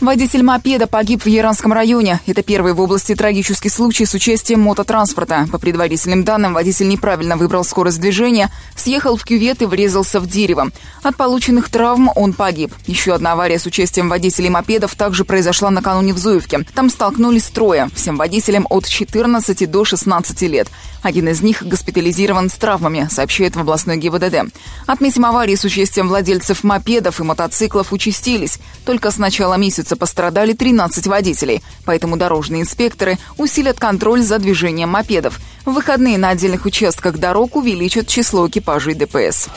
Водитель мопеда погиб в Яранском районе. Это первый в области трагический случай с участием мототранспорта. По предварительным данным, водитель неправильно выбрал скорость движения, съехал в кювет и врезался в дерево. От полученных травм он погиб. Еще одна авария с участием водителей мопедов также произошла накануне в Зуевке. Там столкнулись трое. Всем водителям от 14 до 16 лет. Один из них госпитализирован с травмами, сообщает в областной ГИБДД. Отметим, аварии с участием владельцев мопедов и мотоциклов участились. Только с начала месяца месяца пострадали 13 водителей, поэтому дорожные инспекторы усилят контроль за движением мопедов. В выходные на отдельных участках дорог увеличат число экипажей ДПС.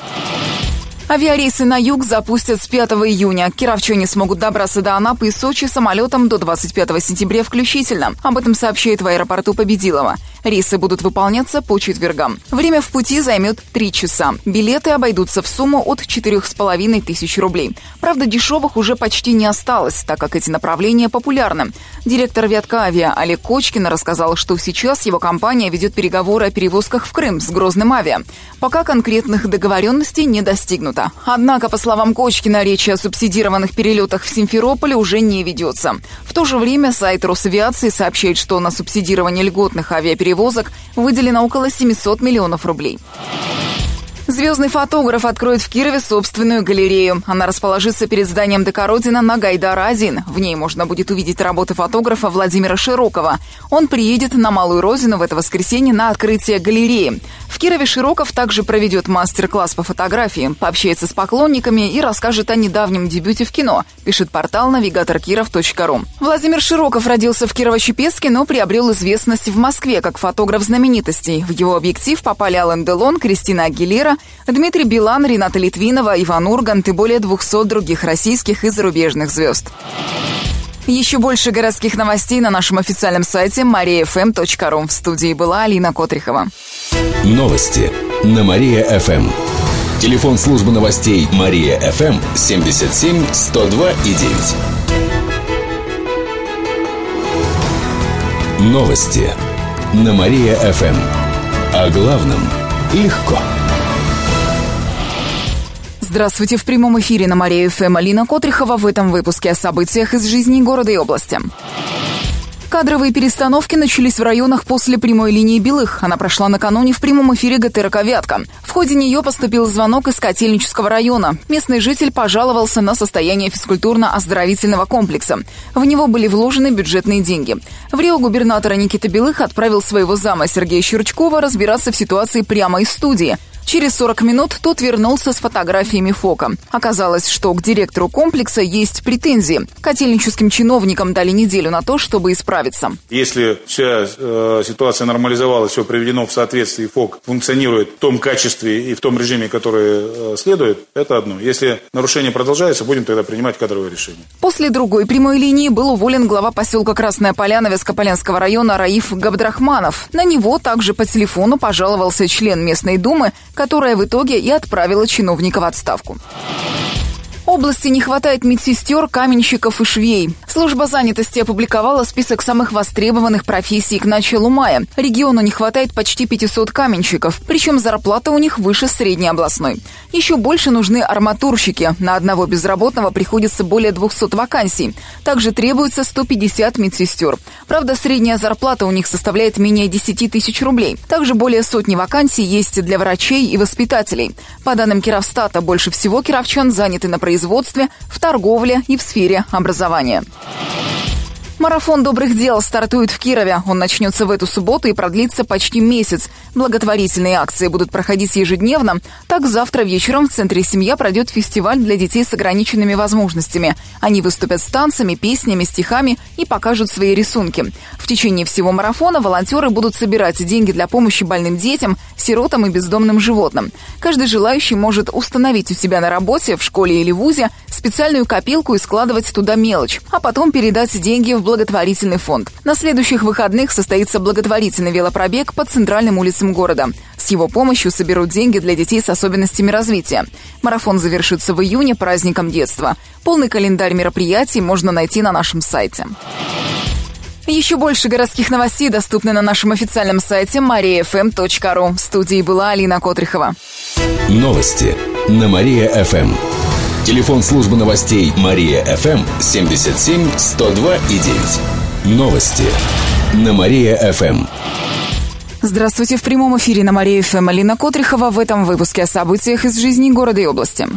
Авиарейсы на юг запустят с 5 июня. Кировчане смогут добраться до Анапы и Сочи самолетом до 25 сентября включительно. Об этом сообщает в аэропорту Победилова. Рейсы будут выполняться по четвергам. Время в пути займет 3 часа. Билеты обойдутся в сумму от 4,5 тысяч рублей. Правда, дешевых уже почти не осталось, так как эти направления популярны. Директор Вяткавиа Олег Кочкин рассказал, что сейчас его компания ведет переговоры о перевозках в Крым с Грозным авиа. Пока конкретных договоренностей не достигнуто. Однако, по словам Кочкина, речь о субсидированных перелетах в Симферополе уже не ведется. В то же время сайт Росавиации сообщает, что на субсидирование льготных авиаперевозок перевозок выделено около 700 миллионов рублей. Звездный фотограф откроет в Кирове собственную галерею. Она расположится перед зданием ДК Родина на Гайдара-1. В ней можно будет увидеть работы фотографа Владимира Широкова. Он приедет на Малую Розину в это воскресенье на открытие галереи. В Кирове Широков также проведет мастер-класс по фотографии, пообщается с поклонниками и расскажет о недавнем дебюте в кино, пишет портал навигаторкиров.ру. Владимир Широков родился в Кирово-Чепецке, но приобрел известность в Москве как фотограф знаменитостей. В его объектив попали Ален Делон, Кристина Агилера, Дмитрий Билан, Рената Литвинова, Иван Ургант и более 200 других российских и зарубежных звезд. Еще больше городских новостей на нашем официальном сайте mariafm.ru. В студии была Алина Котрихова. Новости на Мария-ФМ. Телефон службы новостей Мария-ФМ 77 102 и 9. Новости на Мария-ФМ. О главном легко. Здравствуйте. В прямом эфире на Мария ФМ Алина Котрихова в этом выпуске о событиях из жизни города и области. Кадровые перестановки начались в районах после прямой линии Белых. Она прошла накануне в прямом эфире ГТРК «Вятка». В ходе нее поступил звонок из Котельнического района. Местный житель пожаловался на состояние физкультурно-оздоровительного комплекса. В него были вложены бюджетные деньги. В Рио губернатора Никита Белых отправил своего зама Сергея Щурчкова разбираться в ситуации прямо из студии – Через 40 минут тот вернулся с фотографиями ФОКа. Оказалось, что к директору комплекса есть претензии. Котельническим чиновникам дали неделю на то, чтобы исправиться. Если вся э, ситуация нормализовалась, все приведено в соответствии, ФОК функционирует в том качестве и в том режиме, который э, следует, это одно. Если нарушение продолжается, будем тогда принимать кадровые решения. После другой прямой линии был уволен глава поселка Красная Поляна Вескополянского района Раиф Габдрахманов. На него также по телефону пожаловался член местной думы которая в итоге и отправила чиновника в отставку. Области не хватает медсестер, каменщиков и швей. Служба занятости опубликовала список самых востребованных профессий к началу мая. Региону не хватает почти 500 каменщиков, причем зарплата у них выше средней областной. Еще больше нужны арматурщики. На одного безработного приходится более 200 вакансий. Также требуется 150 медсестер. Правда, средняя зарплата у них составляет менее 10 тысяч рублей. Также более сотни вакансий есть для врачей и воспитателей. По данным Кировстата, больше всего кировчан заняты на производстве производстве, в торговле и в сфере образования. Марафон добрых дел стартует в Кирове. Он начнется в эту субботу и продлится почти месяц. Благотворительные акции будут проходить ежедневно. Так, завтра вечером в Центре «Семья» пройдет фестиваль для детей с ограниченными возможностями. Они выступят с танцами, песнями, стихами и покажут свои рисунки. В течение всего марафона волонтеры будут собирать деньги для помощи больным детям, сиротам и бездомным животным. Каждый желающий может установить у себя на работе, в школе или вузе специальную копилку и складывать туда мелочь, а потом передать деньги в благотворительный фонд. На следующих выходных состоится благотворительный велопробег по центральным улицам города. С его помощью соберут деньги для детей с особенностями развития. Марафон завершится в июне праздником детства. Полный календарь мероприятий можно найти на нашем сайте. Еще больше городских новостей доступны на нашем официальном сайте mariafm.ru. В студии была Алина Котрихова. Новости на Мария-ФМ. Телефон службы новостей Мария-ФМ 77 102 и 9. Новости на Мария-ФМ. Здравствуйте. В прямом эфире на Мария-ФМ Алина Котрихова в этом выпуске о событиях из жизни города и области.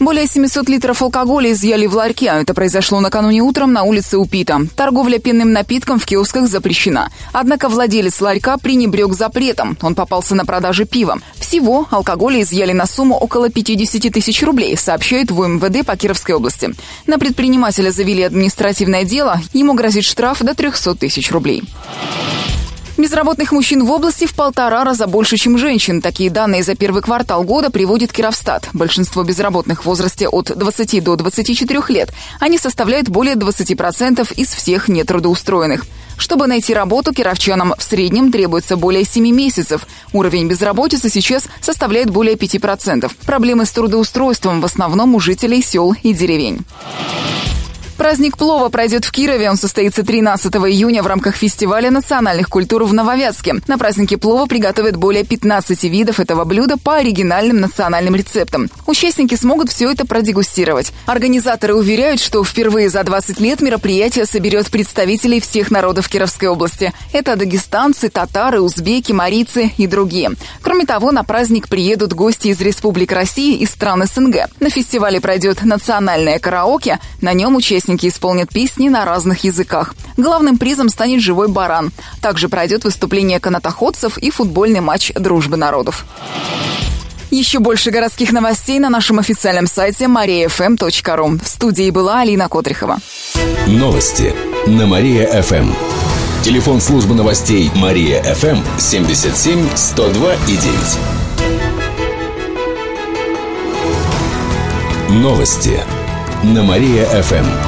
Более 700 литров алкоголя изъяли в ларьке. Это произошло накануне утром на улице Упита. Торговля пенным напитком в киосках запрещена. Однако владелец ларька пренебрег запретом. Он попался на продаже пива. Всего алкоголя изъяли на сумму около 50 тысяч рублей, сообщает в МВД по Кировской области. На предпринимателя завели административное дело. Ему грозит штраф до 300 тысяч рублей. Безработных мужчин в области в полтора раза больше, чем женщин. Такие данные за первый квартал года приводит Кировстат. Большинство безработных в возрасте от 20 до 24 лет. Они составляют более 20% из всех нетрудоустроенных. Чтобы найти работу, кировчанам в среднем требуется более 7 месяцев. Уровень безработицы сейчас составляет более 5%. Проблемы с трудоустройством в основном у жителей сел и деревень. Праздник плова пройдет в Кирове. Он состоится 13 июня в рамках фестиваля национальных культур в Нововятске. На празднике плова приготовят более 15 видов этого блюда по оригинальным национальным рецептам. Участники смогут все это продегустировать. Организаторы уверяют, что впервые за 20 лет мероприятие соберет представителей всех народов Кировской области. Это дагестанцы, татары, узбеки, марийцы и другие. Кроме того, на праздник приедут гости из Республик России и стран СНГ. На фестивале пройдет национальное караоке. На нем участники участники исполнят песни на разных языках. Главным призом станет живой баран. Также пройдет выступление канатоходцев и футбольный матч «Дружбы народов». Еще больше городских новостей на нашем официальном сайте mariafm.ru. В студии была Алина Котрихова. Новости на Мария-ФМ. Телефон службы новостей Мария-ФМ 77 102 и 9. Новости на Мария-ФМ.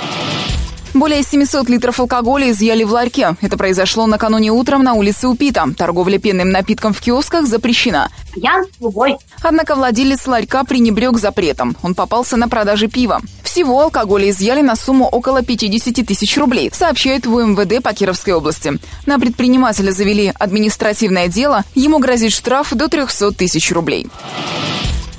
Более 700 литров алкоголя изъяли в ларьке. Это произошло накануне утром на улице Упита. Торговля пенным напитком в киосках запрещена. Пьянство, бой. Однако владелец ларька пренебрег запретом. Он попался на продаже пива. Всего алкоголя изъяли на сумму около 50 тысяч рублей, сообщает в МВД по Кировской области. На предпринимателя завели административное дело. Ему грозит штраф до 300 тысяч рублей.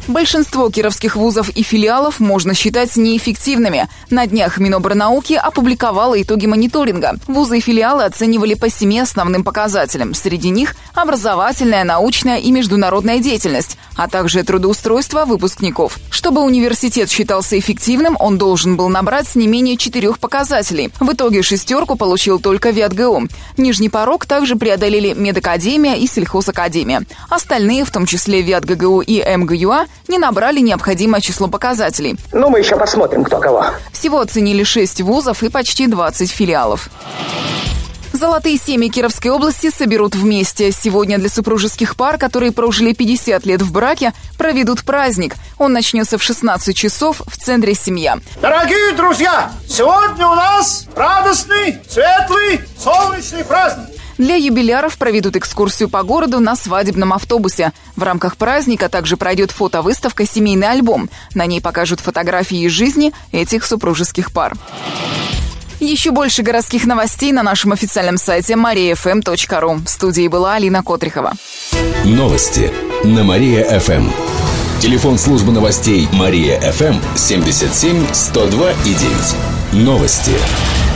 Большинство кировских вузов и филиалов можно считать неэффективными. На днях Минобрнауки опубликовала итоги мониторинга. Вузы и филиалы оценивали по семи основным показателям. Среди них образовательная, научная и международная деятельность, а также трудоустройство выпускников. Чтобы университет считался эффективным, он должен был набрать не менее четырех показателей. В итоге шестерку получил только ВятГУ. Нижний порог также преодолели Медакадемия и Сельхозакадемия. Остальные, в том числе ВятГГУ и МГЮА, не набрали необходимое число показателей. Ну, мы еще посмотрим, кто кого. Всего оценили 6 вузов и почти 20 филиалов. Золотые семьи Кировской области соберут вместе. Сегодня для супружеских пар, которые прожили 50 лет в браке, проведут праздник. Он начнется в 16 часов в центре «Семья». Дорогие друзья, сегодня у нас радостный, светлый, солнечный праздник. Для юбиляров проведут экскурсию по городу на свадебном автобусе. В рамках праздника также пройдет фотовыставка «Семейный альбом». На ней покажут фотографии из жизни этих супружеских пар. Еще больше городских новостей на нашем официальном сайте mariafm.ru. В студии была Алина Котрихова. Новости на Мария-ФМ. Телефон службы новостей Мария-ФМ 77 102 и 9. Новости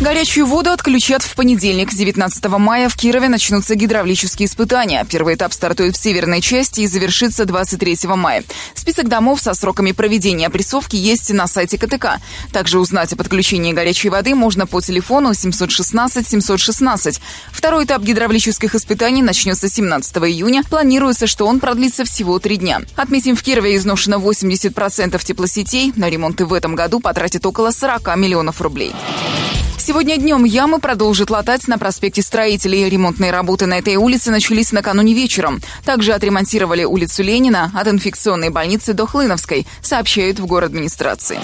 Горячую воду отключат в понедельник. 19 мая в Кирове начнутся гидравлические испытания. Первый этап стартует в северной части и завершится 23 мая. Список домов со сроками проведения опрессовки есть на сайте КТК. Также узнать о подключении горячей воды можно по телефону 716 716. Второй этап гидравлических испытаний начнется 17 июня. Планируется, что он продлится всего три дня. Отметим, в Кирове изношено 80% теплосетей. На ремонты в этом году потратят около 40 миллионов рублей. Сегодня днем ямы продолжат латать на проспекте Строителей. Ремонтные работы на этой улице начались накануне вечером. Также отремонтировали улицу Ленина от инфекционной больницы до Хлыновской, сообщают в город администрации.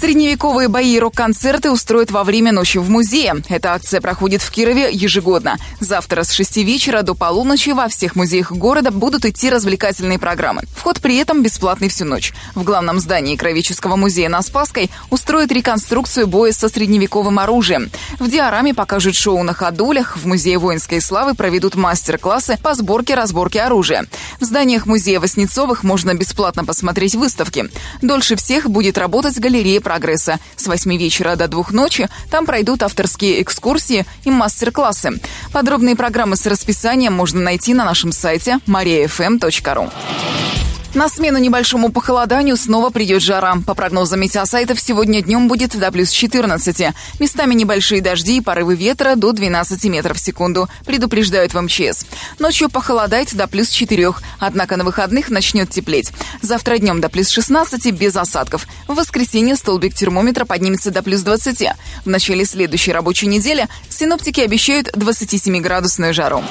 Средневековые бои и рок-концерты устроят во время ночи в музее. Эта акция проходит в Кирове ежегодно. Завтра с 6 вечера до полуночи во всех музеях города будут идти развлекательные программы. Вход при этом бесплатный всю ночь. В главном здании Кровеческого музея на Спасской устроят реконструкцию боя со средневековым оружием. В диораме покажут шоу на ходулях, в Музее воинской славы проведут мастер-классы по сборке-разборке оружия. В зданиях музея Воснецовых можно бесплатно посмотреть выставки. Дольше всех будет работать галерея прогресса. С 8 вечера до 2 ночи там пройдут авторские экскурсии и мастер-классы. Подробные программы с расписанием можно найти на нашем сайте mariafm.ru. На смену небольшому похолоданию снова придет жара. По прогнозам метеосайтов, сегодня днем будет до плюс 14. Местами небольшие дожди и порывы ветра до 12 метров в секунду, предупреждают в МЧС. Ночью похолодает до плюс 4, однако на выходных начнет теплеть. Завтра днем до плюс 16 без осадков. В воскресенье столбик термометра поднимется до плюс 20. В начале следующей рабочей недели синоптики обещают 27-градусную жару.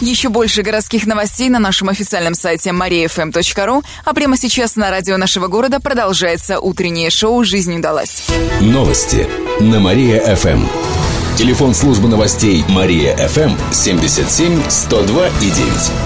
Еще больше городских новостей на нашем официальном сайте mariafm.ru. А прямо сейчас на радио нашего города продолжается утреннее шоу «Жизнь удалась». Новости на Мария-ФМ. Телефон службы новостей Мария-ФМ 77 102 и 9.